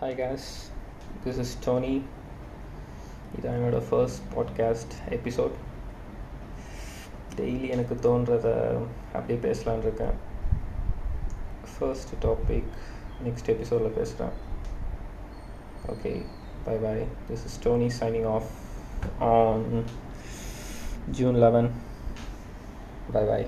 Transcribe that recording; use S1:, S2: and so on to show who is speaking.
S1: Hi guys this is Tony. இதான் என்னோடய first podcast episode daily எனக்கு தோன்றதை அப்படியே பேசலான் இருக்கேன். ஃபர்ஸ்ட் டாபிக் நெக்ஸ்ட் எபிசோடில் பேசுகிறேன் okay bye bye this is Tony signing off on June eleven bye bye